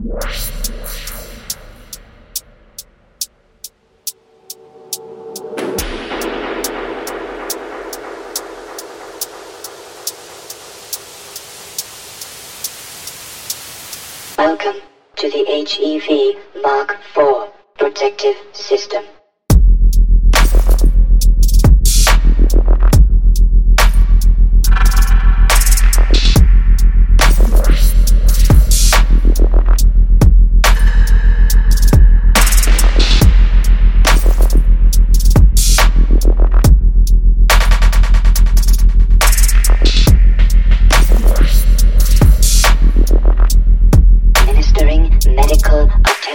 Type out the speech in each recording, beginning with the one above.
Welcome to the HEV Mark IV protective system.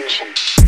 attention.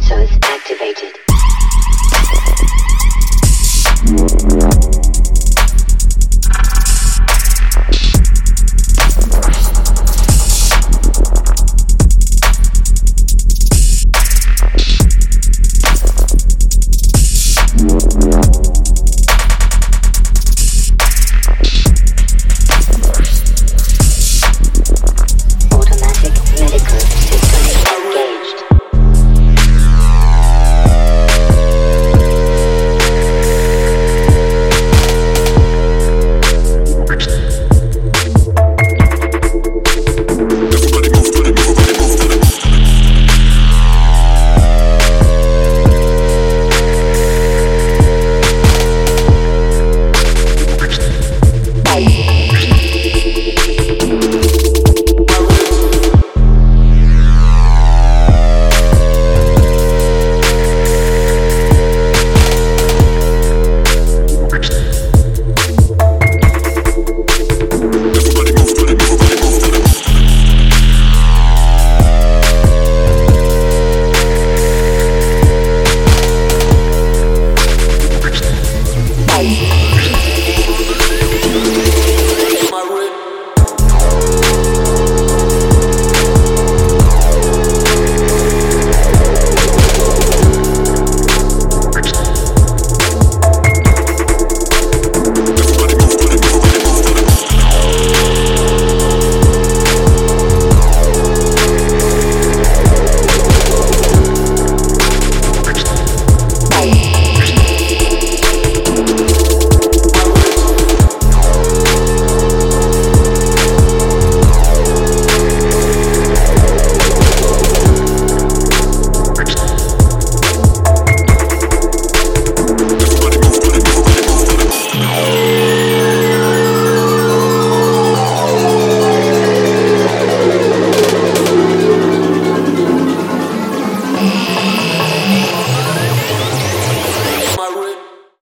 sensors activated.